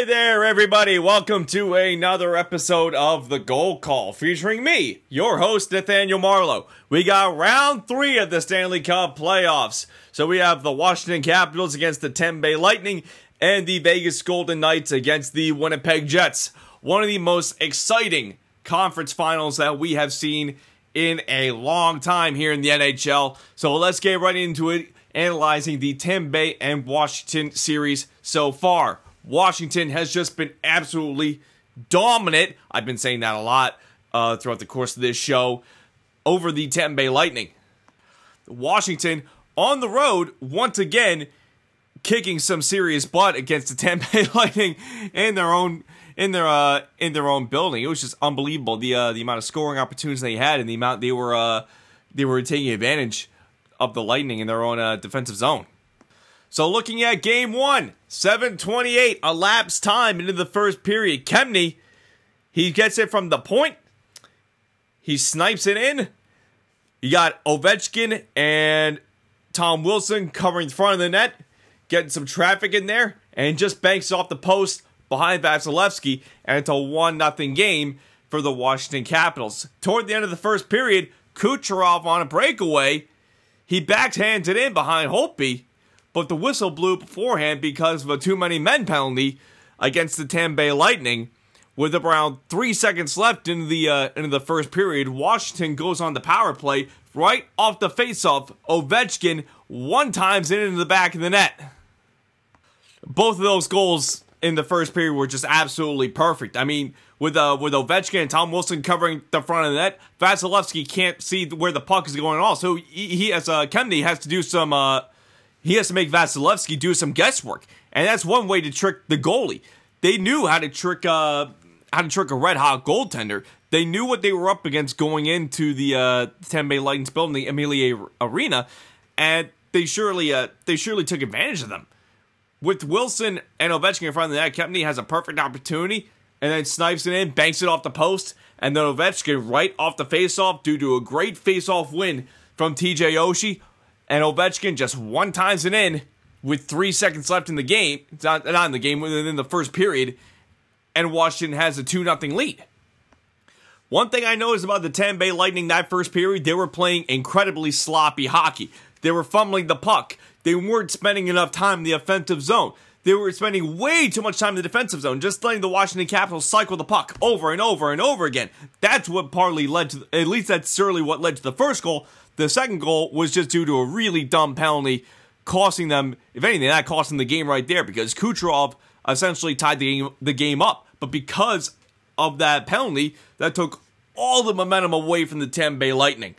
Hi there, everybody. Welcome to another episode of The Goal Call featuring me, your host, Nathaniel Marlowe. We got round three of the Stanley Cup playoffs. So we have the Washington Capitals against the Tampa Lightning and the Vegas Golden Knights against the Winnipeg Jets. One of the most exciting conference finals that we have seen in a long time here in the NHL. So let's get right into it, analyzing the Tampa and Washington series so far. Washington has just been absolutely dominant. I've been saying that a lot uh, throughout the course of this show over the Tampa Bay Lightning. Washington on the road once again kicking some serious butt against the Tampa Bay Lightning in their own in their uh, in their own building. It was just unbelievable the uh, the amount of scoring opportunities they had and the amount they were uh, they were taking advantage of the Lightning in their own uh, defensive zone. So looking at game one, 728, elapsed time into the first period. Kempny, he gets it from the point. He snipes it in. You got Ovechkin and Tom Wilson covering the front of the net, getting some traffic in there, and just banks off the post behind Vasilevskiy, and it's a 1 0 game for the Washington Capitals. Toward the end of the first period, Kucherov on a breakaway, he backhands it in behind Holtby, but the whistle blew beforehand because of a too many men penalty against the Tampa Bay Lightning. With around three seconds left in the uh, into the first period, Washington goes on the power play right off the faceoff. Ovechkin one times in into the back of the net. Both of those goals in the first period were just absolutely perfect. I mean, with uh, with Ovechkin and Tom Wilson covering the front of the net, Vasilevskiy can't see where the puck is going at all. So he, he as uh, Kempny has to do some uh, he has to make Vasilevskiy do some guesswork, and that's one way to trick the goalie. They knew how to trick uh, how to trick a red hot goaltender. They knew what they were up against going into the uh, Tampa Bay Lightning's building, the Amalie Arena, and they surely uh, they surely took advantage of them. With Wilson and Ovechkin in front of the net, Kempny has a perfect opportunity and then snipes it in, banks it off the post, and then Ovechkin right off the faceoff due to a great faceoff win from TJ Oshie and Ovechkin just one times it in with three seconds left in the game. Not, not in the game, within the first period, and Washington has a 2 0 lead. One thing I noticed about the Tampa Bay Lightning that first period, they were playing incredibly sloppy hockey. They were fumbling the puck. They weren't spending enough time in the offensive zone. They were spending way too much time in the defensive zone, just letting the Washington Capitals cycle the puck over and over and over again. That's what partly led to, at least that's certainly what led to the first goal. The second goal was just due to a really dumb penalty, costing them, if anything, that cost them the game right there because Kucherov essentially tied the game, the game up. But because of that penalty, that took all the momentum away from the Tampa Bay Lightning.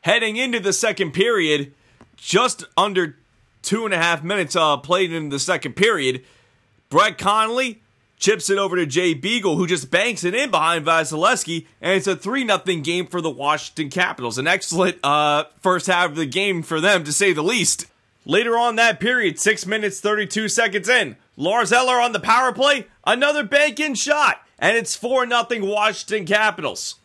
Heading into the second period, just under two and a half minutes uh, played in the second period, Brett Connolly chips it over to Jay Beagle, who just banks it in behind Vasilevskiy, and it's a 3 0 game for the Washington Capitals. An excellent uh, first half of the game for them, to say the least. Later on that period, 6 minutes 32 seconds in, Lars Eller on the power play, another bank in shot, and it's 4 0 Washington Capitals.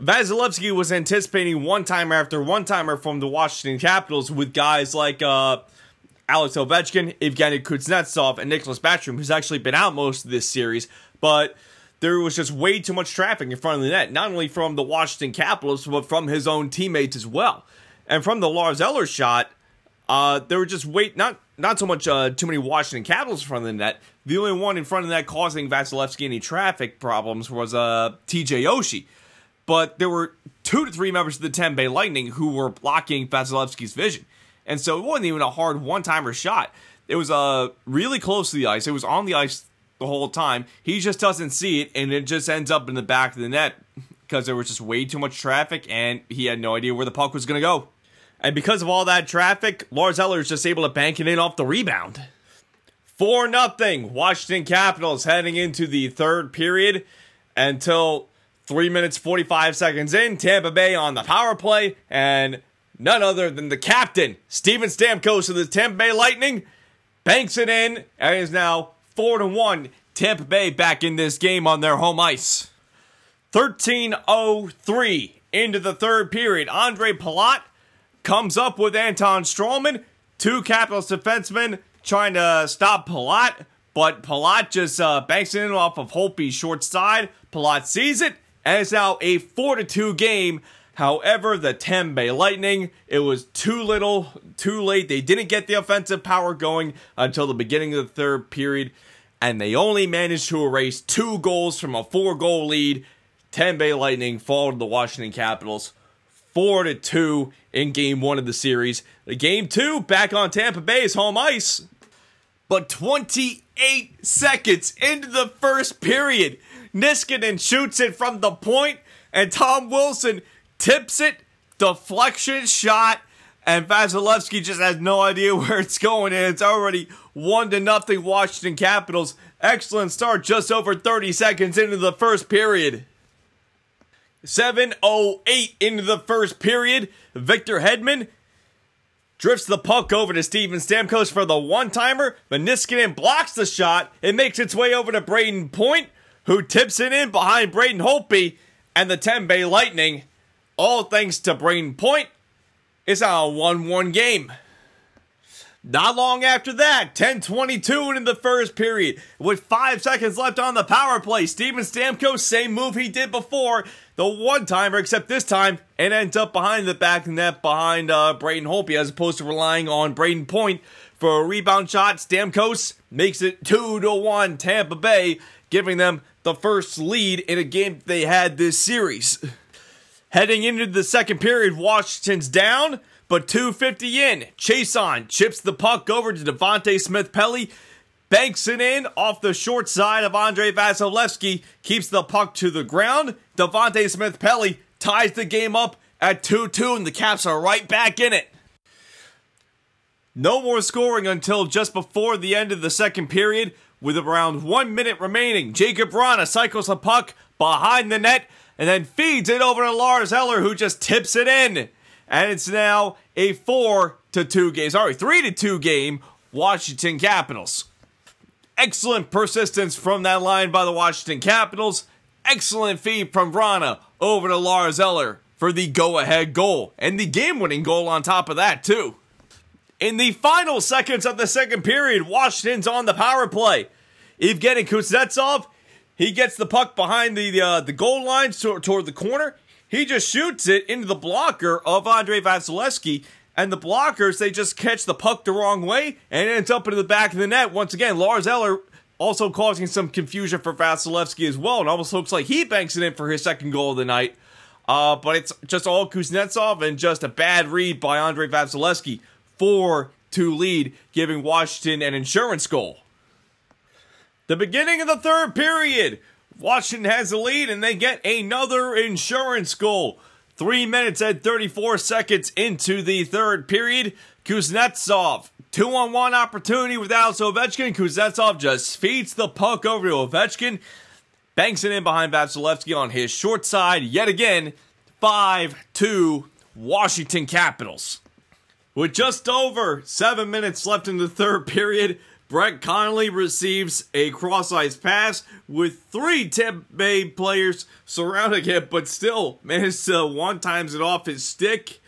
Vasilevskiy was anticipating one timer after one timer from the Washington Capitals with guys like uh, Alex Ovechkin, Evgeny Kuznetsov, and Nicklas Backstrom, who's actually been out most of this series, but there was just way too much traffic in front of the net, not only from the Washington Capitals, but from his own teammates as well. And from the Lars Eller shot, uh, there were just wait not not so much uh, too many Washington Capitals in front of the net. The only one in front of the net causing Vasilevskiy any traffic problems was uh, TJ Oshie but there were two to three members of the Bay Lightning who were blocking Vasilevskiy's vision. And so it wasn't even a hard one timer shot. It was uh, really close to the ice. It was on the ice the whole time. He just doesn't see it, and it just ends up in the back of the net because there was just way too much traffic, and he had no idea where the puck was going to go. And because of all that traffic, Lars Eller is just able to bank it in off the rebound. 4 nothing. Washington Capitals heading into the third period until Three minutes, 45 seconds in, Tampa Bay on the power play, and none other than the captain, Steven Stamkos of the Tampa Bay Lightning, banks it in, and is now 4 to 1. Tampa Bay back in this game on their home ice. 13.03 into the third period. Andre Palat comes up with Anton Stralman. Two Capitals defensemen trying to stop Palat, but Palat just uh, banks it in off of Holtby's short side. Palat sees it, and it's now a 4 to 2 game. However, the Bay Lightning, it was too little, too late. They didn't get the offensive power going until the beginning of the third period, and they only managed to erase two goals from a four goal lead. Bay Lightning fall to the Washington Capitals 4 to 2 in game one of the series. Game two, back on Tampa Bay's home ice. But 28 seconds into the first period, Niskanen shoots it from the point, and Tom Wilson tips it, deflection shot, and Vasilevskiy just has no idea where it's going, and it's already one to nothing Washington Capitals. Excellent start, just over 30 seconds into the first period. 7.08 into the first period. Victor Hedman drifts the puck over to Steven Stamkos for the one timer. but Niskanen blocks the shot. It makes its way over to Brayden Point, who tips it in behind Braden Holtby and the Bay Lightning. All thanks to Brayden Point. It's a 1 1 game. Not long after that, 10-22 in the first period, with five seconds left on the power play. Steven Stamkos, same move he did before, the one-timer, except this time it ends up behind the back net behind uh, Braden Holtby, as opposed to relying on Brayden Point for a rebound shot. Stamkos makes it two to one Tampa Bay, giving them the first lead in a game they had this series. Heading into the second period, Washington's down. But 250 in, Chiasson chips the puck over to Devante Smith Pelly, banks it in off the short side of Andrei Vasilevskiy, keeps the puck to the ground. Devante Smith Pelly ties the game up at 2 2, and the Caps are right back in it. No more scoring until just before the end of the second period, with around one minute remaining. Jakub Vrana cycles the puck behind the net and then feeds it over to Lars Eller, who just tips it in and it's now a four to two game. Sorry, three to two game. Washington Capitals. Excellent persistence from that line by the Washington Capitals. Excellent feed from Vrana over to Lars Eller for the go-ahead goal and the game-winning goal on top of that too. In the final seconds of the second period, Washington's on the power play. Evgeny Kuznetsov, he gets the puck behind the uh, the goal line toward, toward the corner. He just shoots it into the blocker of Andrei Vasilevskiy, and the blockers, they just catch the puck the wrong way, and it ends up into the back of the net. Once again, Lars Eller also causing some confusion for Vasilevskiy as well, and almost looks like he banks it in for his second goal of the night. Uh, but it's just all Kuznetsov and just a bad read by Andrei Vasilevskiy. 4 2 lead, giving Washington an insurance goal. The beginning of the third period. Washington has the lead and they get another insurance goal. Three minutes and 34 seconds into the third period. Kuznetsov, two on one opportunity with Alex Ovechkin. Kuznetsov just feeds the puck over to Ovechkin, banks it in behind Vasilevskiy on his short side. Yet again, 5 2 Washington Capitals. With just over seven minutes left in the third period, Brett Connolly receives a cross ice pass with three Tampa Bay players surrounding him, but still manages to one times it off his stick,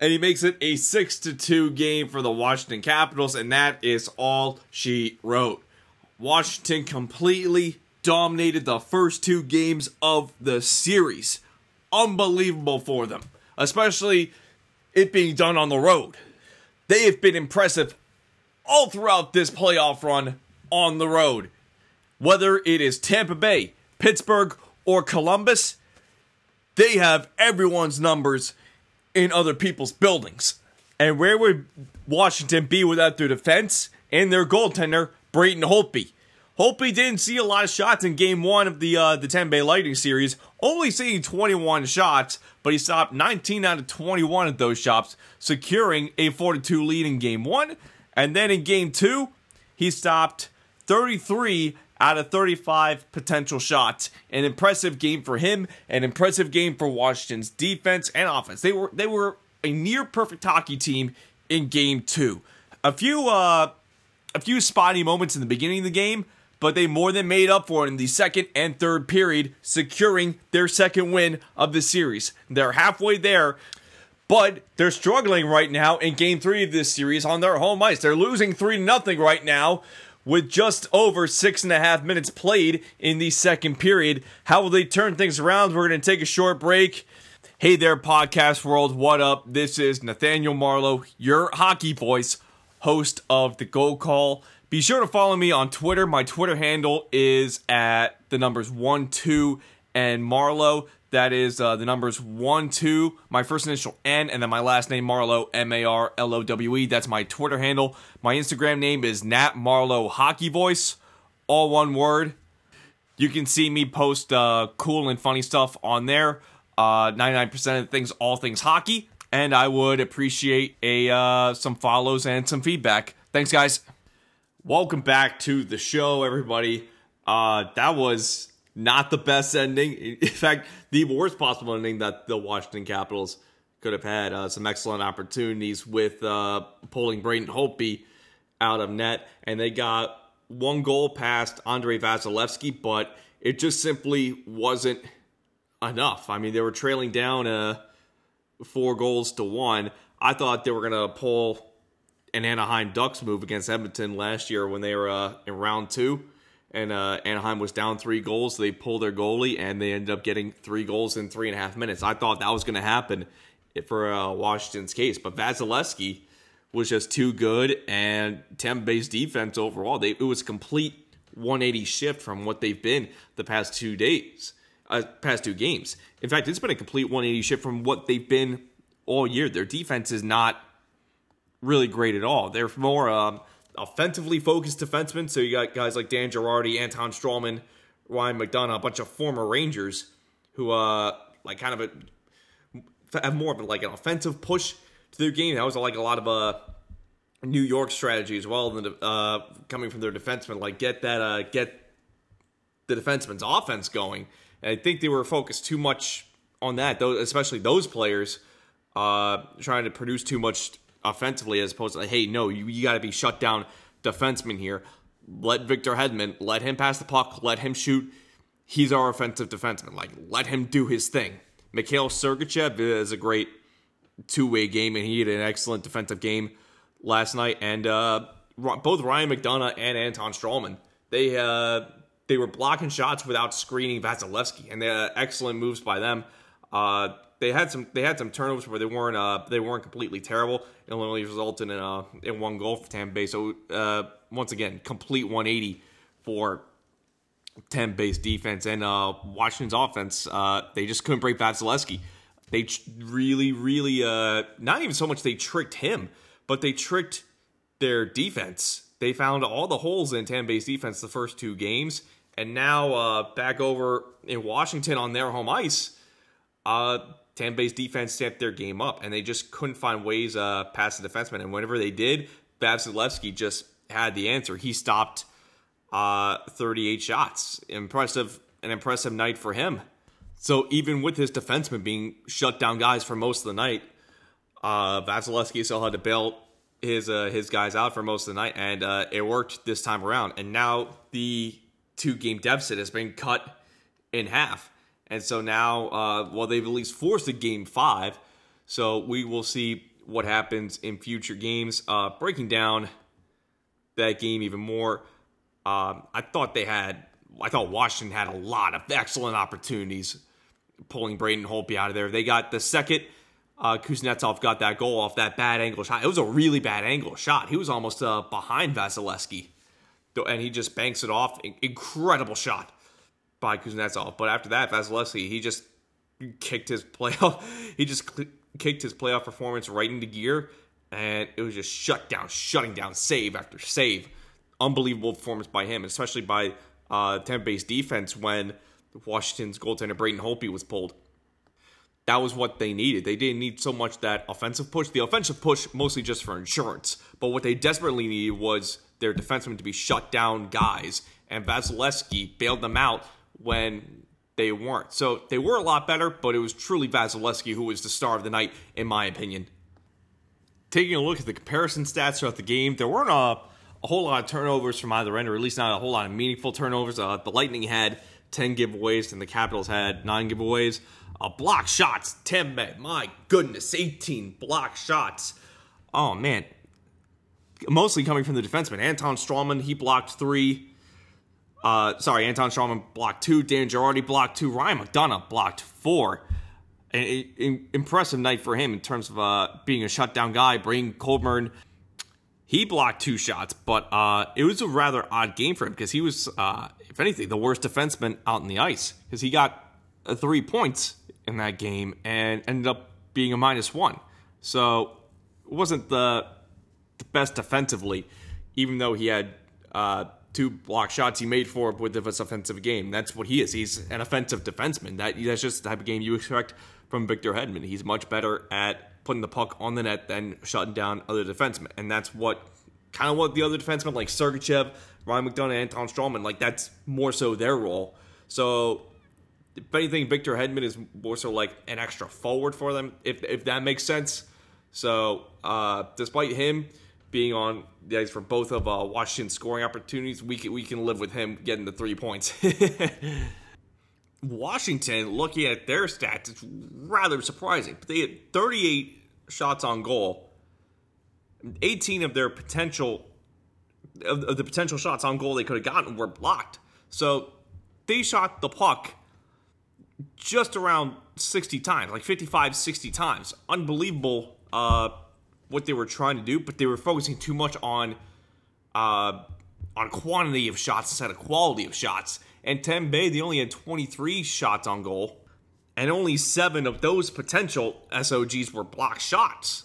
and he makes it a six to two game for the Washington Capitals, and that is all she wrote. Washington completely dominated the first two games of the series. Unbelievable for them, especially it being done on the road. They have been impressive all throughout this playoff run on the road. Whether it is Tampa Bay, Pittsburgh, or Columbus, they have everyone's numbers in other people's buildings. And where would Washington be without their defense and their goaltender, Braden Holtby? Holtby didn't see a lot of shots in game one of the uh, the Bay Lightning series, only seeing 21 shots, but he stopped 19 out of 21 of those shots, securing a 4 2 lead in game one and then in game two, he stopped 33 out of 35 potential shots. An impressive game for him, an impressive game for Washington's defense and offense. They were they were a near perfect hockey team in game 2. A few uh a few spotty moments in the beginning of the game, but they more than made up for it in the second and third period, securing their second win of the series. They're halfway there but they're struggling right now in game three of this series on their home ice. They're losing 3 0 right now with just over six and a half minutes played in the second period. How will they turn things around? We're going to take a short break. Hey there, podcast world. What up? This is Nathaniel Marlowe, your hockey voice, host of the Goal Call. Be sure to follow me on Twitter. My Twitter handle is at the numbers one, two, and Marlowe. That is uh, the numbers one, two, my first initial N, and then my last name Marlowe, M A R L O W E. That's my Twitter handle. My Instagram name is Nat Marlowe Hockey Voice, all one word. You can see me post uh, cool and funny stuff on there. Uh, 99% of things, all things hockey. And I would appreciate a uh, some follows and some feedback. Thanks, guys. Welcome back to the show, everybody. Uh, that was not the best ending. In fact, the worst possible ending that the Washington Capitals could have had. Uh, some excellent opportunities with uh, pulling Braden Holtby out of net, and they got one goal past Andrei Vasilevskiy, but it just simply wasn't enough. I mean, they were trailing down uh, four goals to one. I thought they were going to pull an Anaheim Ducks move against Edmonton last year when they were uh, in round two and uh, Anaheim was down three goals. They pulled their goalie, and they ended up getting three goals in three and a half minutes. I thought that was going to happen for uh, Washington's case, but Vasilevskiy was just too good, and Tampa Bay's defense overall, they, it was complete 180 shift from what they've been the past two days, uh, past two games. In fact, it's been a complete 180 shift from what they've been all year. Their defense is not really great at all. They're more. Um, offensively focused defensemen. So you got guys like Dan Girardi, Anton Stralman, Ryan McDonagh, a bunch of former Rangers who uh like kind of a, have more of like an offensive push to their game. That was like a lot of uh New York strategy as well, and uh, coming from their defensemen, like get that uh, get the defenseman's offense going. And I think they were focused too much on that, those, especially those players, uh, trying to produce too much offensively as opposed to like, hey, no, you, you got to be shut down defenseman here. Let Victor Hedman, let him pass the puck, let him shoot. He's our offensive defenseman. Like, let him do his thing. Mikhail Sergachev is a great two-way game, and he had an excellent defensive game last night. And uh, both Ryan McDonagh and Anton Stralman, they uh, they were blocking shots without screening Vasilevskiy, and they had excellent moves by them. Uh, they had some they had some turnovers where they weren't uh, they weren't completely terrible. It only resulted in uh, in one goal for Tampa Bay. So uh, once again, complete 180 for Tampa Bay's defense and uh, Washington's offense. Uh, they just couldn't break Vasilevskiy. They really, really uh, not even so much they tricked him, but they tricked their defense. They found all the holes in Tampa Bay's defense the first two games, and now uh, back over in Washington on their home ice. Uh, Tampa Bay's defense stepped their game up, and they just couldn't find ways uh, past the defenseman. And whenever they did, Vasilevskiy just had the answer. He stopped uh, 38 shots. Impressive, an impressive night for him. So even with his defenseman being shut down guys for most of the night, uh, still had to bail his uh, his guys out for most of the night, and uh, it worked this time around. And now the two game deficit has been cut in half. And so now, uh, well, they've at least forced a game five. So we will see what happens in future games. Uh, breaking down that game even more, um, I thought they had, I thought Washington had a lot of excellent opportunities pulling Braden Holtby out of there. They got the second. Uh, Kuznetsov got that goal off that bad angle shot. It was a really bad angle shot. He was almost uh, behind Vasilevskiy, and he just banks it off. Incredible shot by Kuznetsov. But after that, Vasilevskiy, he just kicked his playoff. He just kicked his playoff performance right into gear, and it was just shut down, shutting down save after save. Unbelievable performance by him, especially by uh, Tampa Bay's defense when Washington's goaltender Braden Holtby was pulled. That was what they needed. They didn't need so much that offensive push. The offensive push mostly just for insurance, but what they desperately needed was their defensemen to be shut down guys, and Vasilevskiy bailed them out when they weren't. So they were a lot better, but it was truly Vasilevskiy who was the star of the night, in my opinion. Taking a look at the comparison stats throughout the game, there weren't a, a whole lot of turnovers from either end, or at least not a whole lot of meaningful turnovers. Uh, the Lightning had 10 giveaways, and the Capitals had 9 giveaways. Uh, block shots, 10 men. My goodness, 18 block shots. Oh, man. Mostly coming from the defenseman. Anton Stralman, he blocked three. Uh, sorry, Anton Stralman blocked two. Dan Girardi blocked two. Ryan McDonagh blocked four. An, impressive night for him in terms of uh, being a shutdown guy. Braydon Coburn, he blocked two shots, but uh, it was a rather odd game for him because he was, uh, if anything, the worst defenseman out in the ice because he got uh, three points in that game and ended up being a minus one. So it wasn't the, the best defensively, even though he had uh, two block shots he made for with this offensive game. That's what he is. He's an offensive defenseman. That that's just the type of game you expect from Victor Hedman. He's much better at putting the puck on the net than shutting down other defensemen, and that's what kind of what the other defensemen like Sergachev, Ryan McDonagh, Anton Stralman like. That's more so their role. So. If anything, Victor Hedman is more so like an extra forward for them, if if that makes sense. So, uh, despite him being on the ice for both of uh, Washington's scoring opportunities, we can, we can live with him getting the three points. Washington, looking at their stats, it's rather surprising. But they had 38 shots on goal. 18 of their potential of, of the potential shots on goal they could have gotten were blocked. So they shot the puck just around 60 times, like 55, 60 times. Unbelievable uh, what they were trying to do, but they were focusing too much on uh, on quantity of shots instead of quality of shots. And Tampa, they only had 23 shots on goal, and only seven of those potential SOGs were blocked shots.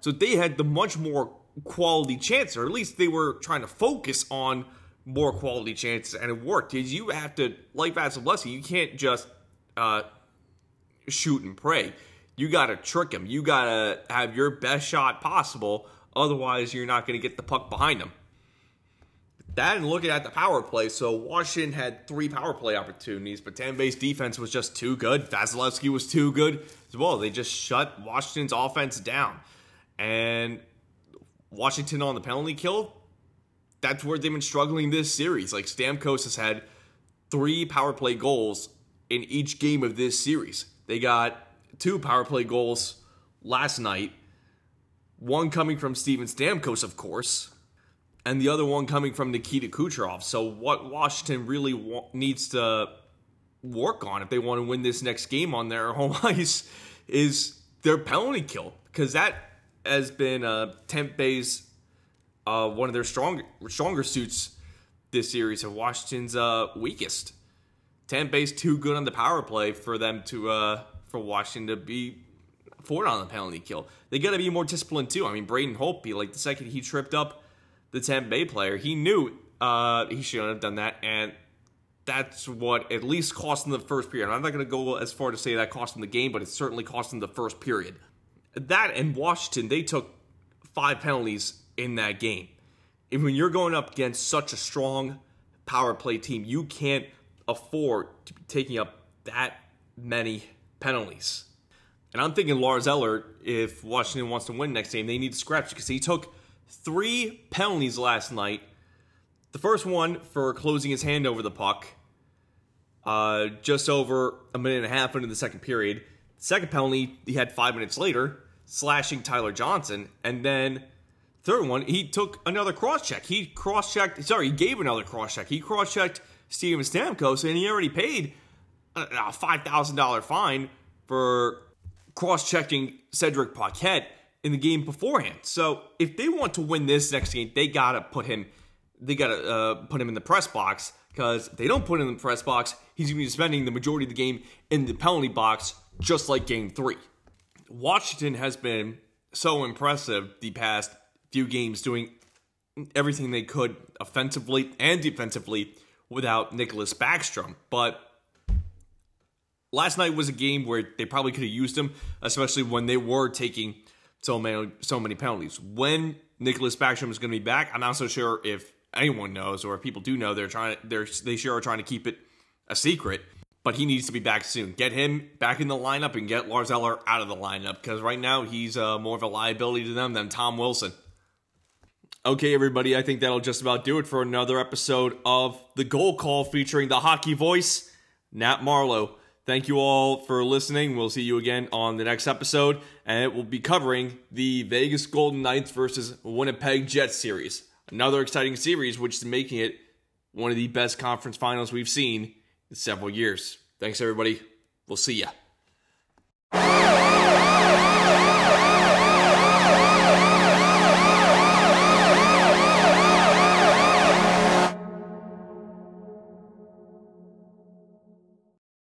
So they had the much more quality chance, or at least they were trying to focus on more quality chances, and it worked. Because you have to, like Vasilevskiy, you can't just uh, shoot and pray you got to trick him. You got to have your best shot possible. Otherwise, you're not going to get the puck behind him. That and looking at the power play, so Washington had three power play opportunities, but Tampa Bay's defense was just too good. Vasilevskiy was too good as well. They just shut Washington's offense down. And Washington on the penalty kill, that's where they've been struggling this series. Like Stamkos has had three power play goals in each game of this series. They got two power play goals last night. One coming from Steven Stamkos, of course, and the other one coming from Nikita Kucherov. So, what Washington really wa- needs to work on if they want to win this next game on their home ice is their penalty kill, because that has been uh, Tampa Bay's uh, one of their strong, stronger suits this series, and Washington's uh, weakest. Tampa Bay's too good on the power play for them to uh, for Washington to be forward on the penalty kill. They got to be more disciplined too. I mean, Braden Holtby, like the second he tripped up the Tampa Bay player, he knew uh, he shouldn't have done that, and that's what at least cost him the first period. I'm not going to go as far to say that cost him the game, but it certainly cost him the first period. That and Washington, they took five penalties in that game. And when you're going up against such a strong power play team, you can't afford to be taking up that many penalties. And I'm thinking Lars Eller, if Washington wants to win next game, they need to scratch because he took three penalties last night. The first one for closing his hand over the puck, uh, just over a minute and a half into the second period. Second penalty he had five minutes later, slashing Tyler Johnson, and then third one he took another cross check. He cross checked. Sorry, he gave another cross check. He cross checked Steven Stamkos, and he already paid a $5,000 fine for cross checking Cedric Paquette in the game beforehand. So if they want to win this next game, they got to put him. They got to uh, put him in the press box because they don't put him in the press box, he's to be spending the majority of the game in the penalty box, just like Game Three. Washington has been so impressive the past few games, doing everything they could offensively and defensively without Nicklas Backstrom, but last night was a game where they probably could have used him, especially when they were taking so many so many penalties. When Nicklas Backstrom is going to be back, I'm not so sure if anyone knows or if people do know. They're trying they're they sure are trying to keep it a secret. But he needs to be back soon. Get him back in the lineup and get Lars Eller out of the lineup because right now he's uh, more of a liability to them than Tom Wilson. Okay, everybody, I think that'll just about do it for another episode of The Goal Call featuring the hockey voice Nat Marlowe. Thank you all for listening. We'll see you again on the next episode, and it will be covering the Vegas Golden Knights versus Winnipeg Jets series. Another exciting series, which is making it one of the best conference finals we've seen in several years. Thanks, everybody. We'll see ya.